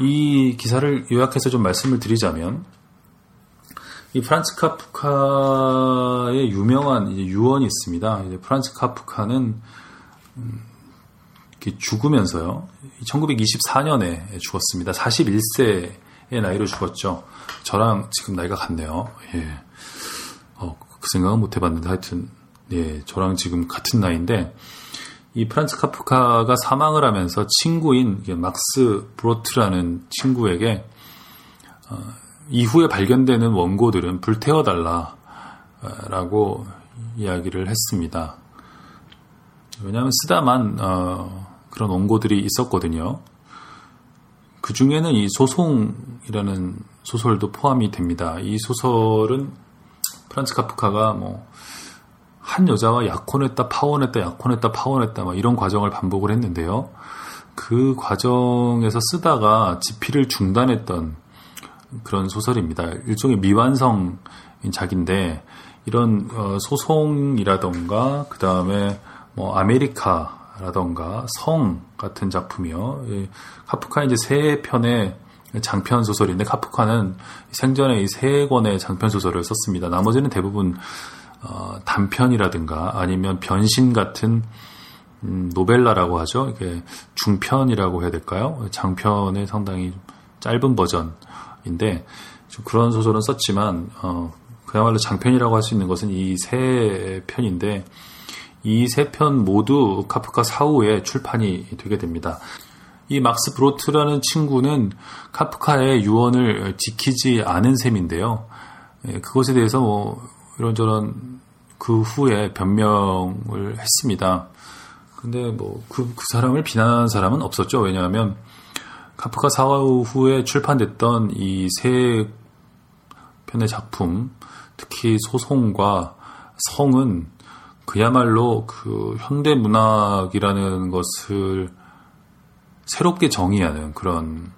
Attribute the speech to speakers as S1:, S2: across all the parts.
S1: 이 기사를 요약해서 좀 말씀을 드리자면 이 프란츠 카프카의 유명한 유언이 있습니다. 이제 프란츠 카프카는 음, 죽으면서요. 1924년에 죽었습니다. 41세의 나이로 죽었죠. 저랑 지금 나이가 같네요. 예. 어, 그 생각은 못 해봤는데 하여튼 예, 저랑 지금 같은 나이인데 이 프란츠 카프카가 사망을 하면서 친구인 막스 브로트라는 친구에게 어, 이후에 발견되는 원고들은 불태워달라라고 이야기를 했습니다. 왜냐하면 쓰다만 어, 그런 원고들이 있었거든요. 그 중에는 이 소송이라는 소설도 포함이 됩니다. 이 소설은 프란츠 카프카가 뭐 한 여자와 약혼했다, 파혼했다, 약혼했다, 파혼했다, 막 이런 과정을 반복을 했는데요. 그 과정에서 쓰다가 집필을 중단했던 그런 소설입니다. 일종의 미완성인 작인데 이런 어, 소송이라던가 그 다음에 뭐 아메리카라던가 성 같은 작품이요. 카프카 이제 세 편의 장편 소설인데 카프카는 생전에 이 세 권의 장편 소설을 썼습니다. 나머지는 대부분 어, 단편이라든가 아니면 변신 같은 음, 노벨라라고 하죠. 이게 중편이라고 해야 될까요? 장편의 상당히 짧은 버전인데 그런 소설은 썼지만 어, 그야말로 장편이라고 할 수 있는 것은 이 세 편인데 이 세 편 모두 카프카 사후에 출판이 되게 됩니다. 이 막스 브로트라는 친구는 카프카의 유언을 지키지 않은 셈인데요. 예, 그것에 대해서 뭐 이런저런 그 후에 변명을 했습니다. 근데 뭐그 그 사람을 비난하는 사람은 없었죠. 왜냐하면 카프카 사후 후에 출판됐던 이 세 편의 작품, 특히 소송과 성은 그야말로 그 현대 문학이라는 것을 새롭게 정의하는 그런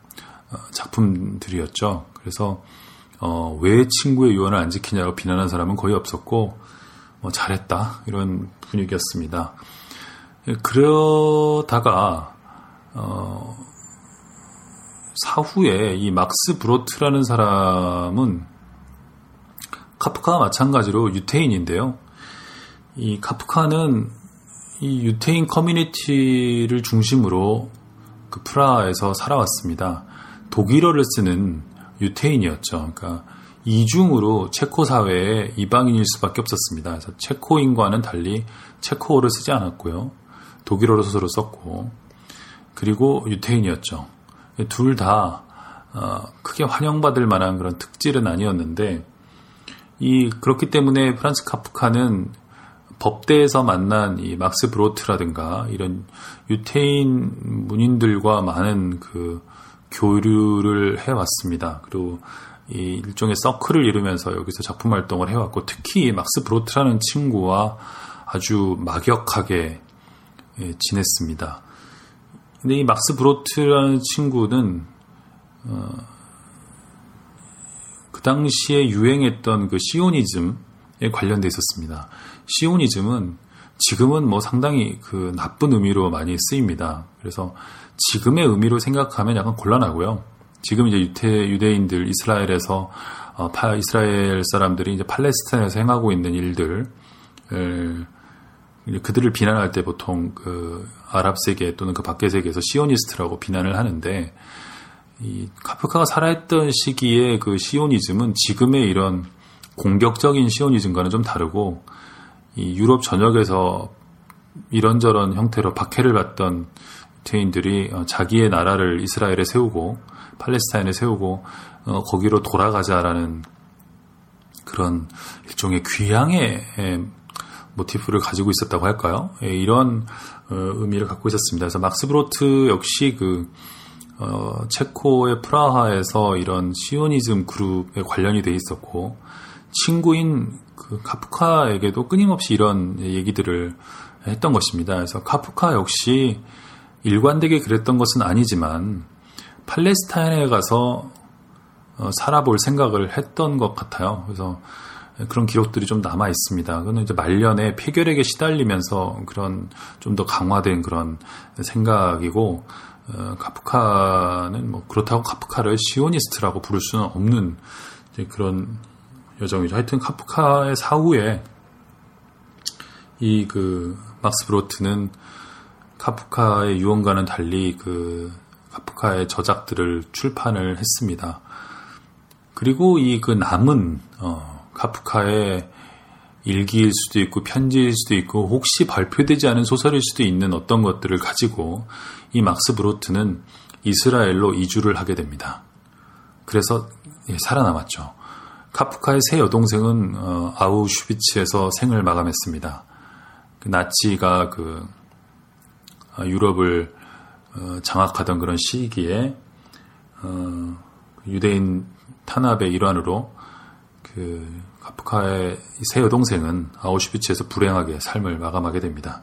S1: 어, 작품들이었죠. 그래서 어, 왜 친구의 유언을 안 지키냐고 비난한 사람은 거의 없었고 뭐 잘했다 이런 분위기였습니다. 그러다가 어, 사후에 이 막스 브로트라는 사람은 카프카와 마찬가지로 유태인인데요. 이 카프카는 이 유태인 커뮤니티를 중심으로 그 프라하에서 살아왔습니다. 독일어를 쓰는 유태인이었죠. 그러니까 이중으로 체코 사회에 이방인일 수밖에 없었습니다. 그래서 체코인과는 달리 체코어를 쓰지 않았고요. 독일어로 스스로 썼고 그리고 유태인이었죠. 둘다 어, 크게 환영받을 만한 그런 특질은 아니었는데 이 그렇기 때문에 프란츠 카프카는 법대에서 만난 이 막스 브로트라든가 이런 유태인 문인들과 많은 그 교류를 해왔습니다. 그리고 이 일종의 서클을 이루면서 여기서 작품 활동을 해왔고 특히 막스 브로트라는 친구와 아주 막역하게 예, 지냈습니다. 근데 이 막스 브로트라는 친구는 어, 그 당시에 유행했던 그 시오니즘에 관련돼 있었습니다. 시오니즘은 지금은 뭐 상당히 그 나쁜 의미로 많이 쓰입니다. 그래서 지금의 의미로 생각하면 약간 곤란하고요. 지금 이제 유태 유대인들 이스라엘에서 어, 파, 이스라엘 사람들이 이제 팔레스타인에서 행하고 있는 일들 그들을 비난할 때 보통 그 아랍 세계 또는 그 밖의 세계에서 시오니스트라고 비난을 하는데 이 카프카가 살아있던 시기의 그 시오니즘은 지금의 이런 공격적인 시오니즘과는 좀 다르고 이 유럽 전역에서 이런저런 형태로 박해를 받던 유태인들이 어, 자기의 나라를 이스라엘에 세우고 팔레스타인에 세우고 어, 거기로 돌아가자라는 그런 일종의 귀향의 모티프를 가지고 있었다고 할까요? 예, 이런 어, 의미를 갖고 있었습니다. 그래서 막스 브로트 역시 그 어, 체코의 프라하에서 이런 시오니즘 그룹에 관련이 돼 있었고 친구인 그 카프카에게도 끊임없이 이런 얘기들을 했던 것입니다. 그래서 카프카 역시 일관되게 그랬던 것은 아니지만 팔레스타인에 가서 어, 살아볼 생각을 했던 것 같아요. 그래서 그런 기록들이 좀 남아 있습니다. 그거는 이제 말년에 폐결핵에 시달리면서 그런 좀 더 강화된 그런 생각이고 어, 카프카는 뭐 그렇다고 카프카를 시오니스트라고 부를 수는 없는 그런 여정이죠. 하여튼 카프카의 사후에 이 그 막스 브로트는 카프카의 유언과는 달리 그 카프카의 저작들을 출판을 했습니다. 그리고 이 그 남은 어, 카프카의 일기일 수도 있고 편지일 수도 있고 혹시 발표되지 않은 소설일 수도 있는 어떤 것들을 가지고 이 막스 브로트는 이스라엘로 이주를 하게 됩니다. 그래서 예, 살아남았죠. 카프카의 새 여동생은 어, 아우슈비츠에서 생을 마감했습니다. 그 나치가 그 어, 유럽을 어, 장악하던 그런 시기에 어, 유대인 탄압의 일환으로 그 카프카의 새 여동생은 아우슈비츠에서 불행하게 삶을 마감하게 됩니다.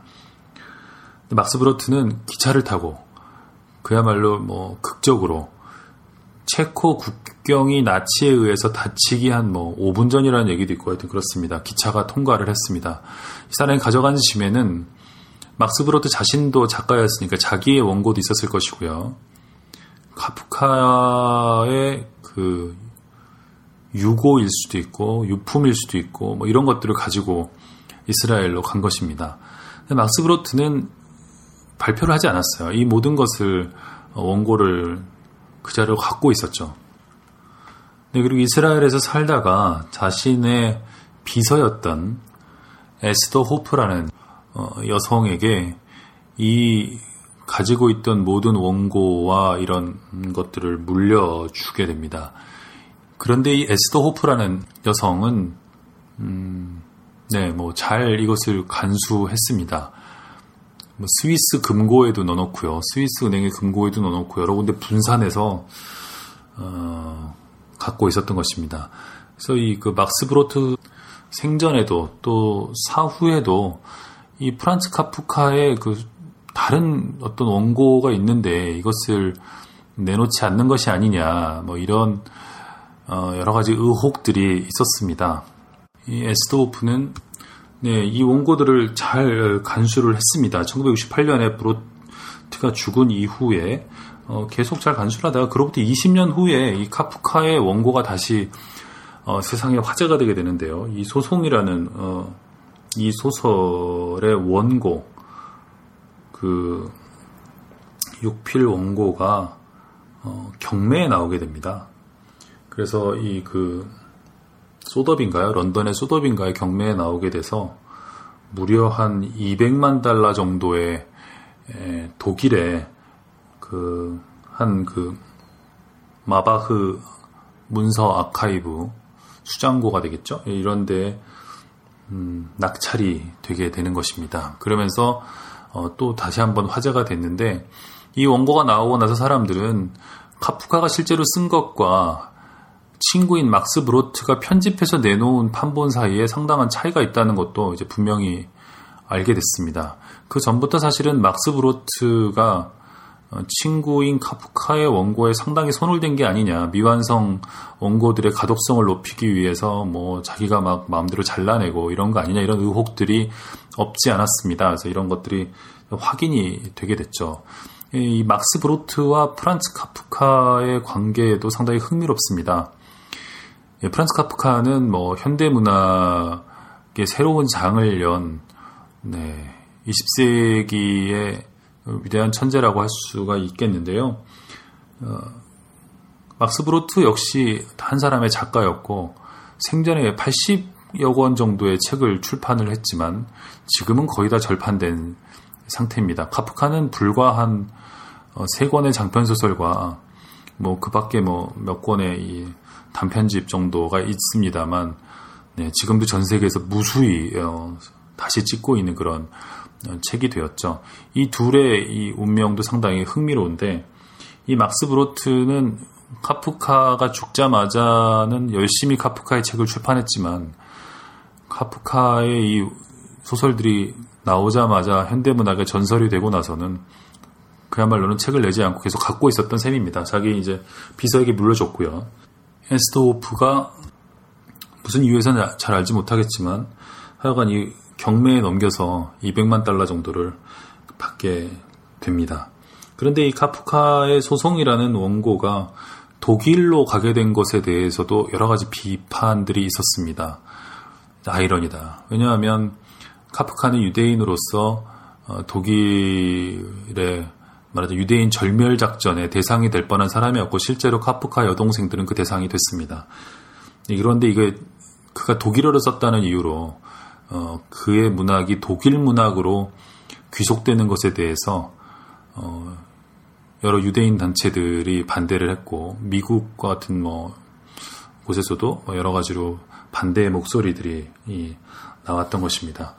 S1: 막스 브로트는 기차를 타고 그야말로 뭐 극적으로 체코 국경이 나치에 의해서 닫히기 한 뭐 5분 전이라는 얘기도 있고 하여튼 그렇습니다. 기차가 통과를 했습니다. 이 사람이 가져간 짐에는 막스 브로트 자신도 작가였으니까 자기의 원고도 있었을 것이고요. 카프카의 그 유고일 수도 있고 유품일 수도 있고 뭐 이런 것들을 가지고 이스라엘로 간 것입니다. 막스 브로트는 발표를 하지 않았어요. 이 모든 것을 원고를 그 자료를 갖고 있었죠. 네, 그리고 이스라엘에서 살다가 자신의 비서였던 에스더 호프라는 어, 여성에게 이 가지고 있던 모든 원고와 이런 것들을 물려주게 됩니다. 그런데 이 에스더 호프라는 여성은 음, 네, 뭐 잘 이것을 간수했습니다. 뭐 스위스 금고에도 넣어놓고요. 스위스 은행의 금고에도 넣어놓고 여러 군데 분산해서 어, 갖고 있었던 것입니다. 그래서 이 그 막스 브로트 생전에도 또 사후에도 이 프란츠 카프카의 그 다른 어떤 원고가 있는데 이것을 내놓지 않는 것이 아니냐 뭐 이런 어, 여러 가지 의혹들이 있었습니다. 이 에스도호프는 네, 이 원고들을 잘 간수를 했습니다. 1968년에 브로트가 죽은 이후에 어, 계속 잘 간수를 하다가 그로부터 20년 후에 이 카프카의 원고가 다시 어, 세상에 화제가 되게 되는데요. 이 소송이라는 어, 이 소설의 원고 그 육필 원고가 어, 경매에 나오게 됩니다. 그래서 이그 소더빈가요? 런던의 소더빈가의 경매에 나오게 돼서 무려 한 200만 달러 정도의 에, 독일의 그 한그 그 마바흐 문서 아카이브 수장고가 되겠죠. 예, 이런데 음, 낙찰이 되게 되는 것입니다. 그러면서 어, 또 다시 한번 화제가 됐는데 이 원고가 나오고 나서 사람들은 카프카가 실제로 쓴 것과 친구인 막스 브로트가 편집해서 내놓은 판본 사이에 상당한 차이가 있다는 것도 이제 분명히 알게 됐습니다. 그 전부터 사실은 막스 브로트가 어, 친구인 카프카의 원고에 상당히 손을 댄 게 아니냐. 미완성 원고들의 가독성을 높이기 위해서 뭐 자기가 막 마음대로 잘라내고 이런 거 아니냐 이런 의혹들이 없지 않았습니다. 그래서 이런 것들이 확인이 되게 됐죠. 이 막스 브로트와 프란츠 카프카의 관계도 상당히 흥미롭습니다. 프란츠 카프카는 뭐 현대 문학의 새로운 장을 연 네, 20세기의 위대한 천재라고 할 수가 있겠는데요. 어, 막스 브로트 역시 한 사람의 작가였고 생전에 80여 권 정도의 책을 출판을 했지만 지금은 거의 다 절판된 상태입니다. 카프카는 불과 한세 어, 권의 장편 소설과 뭐 그 밖에 뭐 몇 권의 이 단편집 정도가 있습니다만 네, 지금도 전 세계에서 무수히 어, 다시 찍고 있는 그런 책이 되었죠. 이 둘의 이 운명도 상당히 흥미로운데 이 막스 브로트는 카프카가 죽자마자는 열심히 카프카의 책을 출판했지만 카프카의 이 소설들이 나오자마자 현대문학의 전설이 되고 나서는 그야말로는 책을 내지 않고 계속 갖고 있었던 셈입니다. 자기 이제 비서에게 물려줬고요. 헨스토호프가 무슨 이유에서는 잘 알지 못하겠지만 하여간 이 경매에 넘겨서 200만 달러 정도를 받게 됩니다. 그런데 이 카프카의 소송이라는 원고가 독일로 가게 된 것에 대해서도 여러 가지 비판들이 있었습니다. 아이러니다. 왜냐하면 카프카는 유대인으로서 어, 독일의 말하자 유대인 절멸 작전의 대상이 될 뻔한 사람이었고 실제로 카프카 여동생들은 그 대상이 됐습니다. 그런데 이게 그가 독일어를 썼다는 이유로 어, 그의 문학이 독일 문학으로 귀속되는 것에 대해서 어, 여러 유대인 단체들이 반대를 했고 미국과 같은 뭐 곳에서도 여러 가지로 반대의 목소리들이 나왔던 것입니다.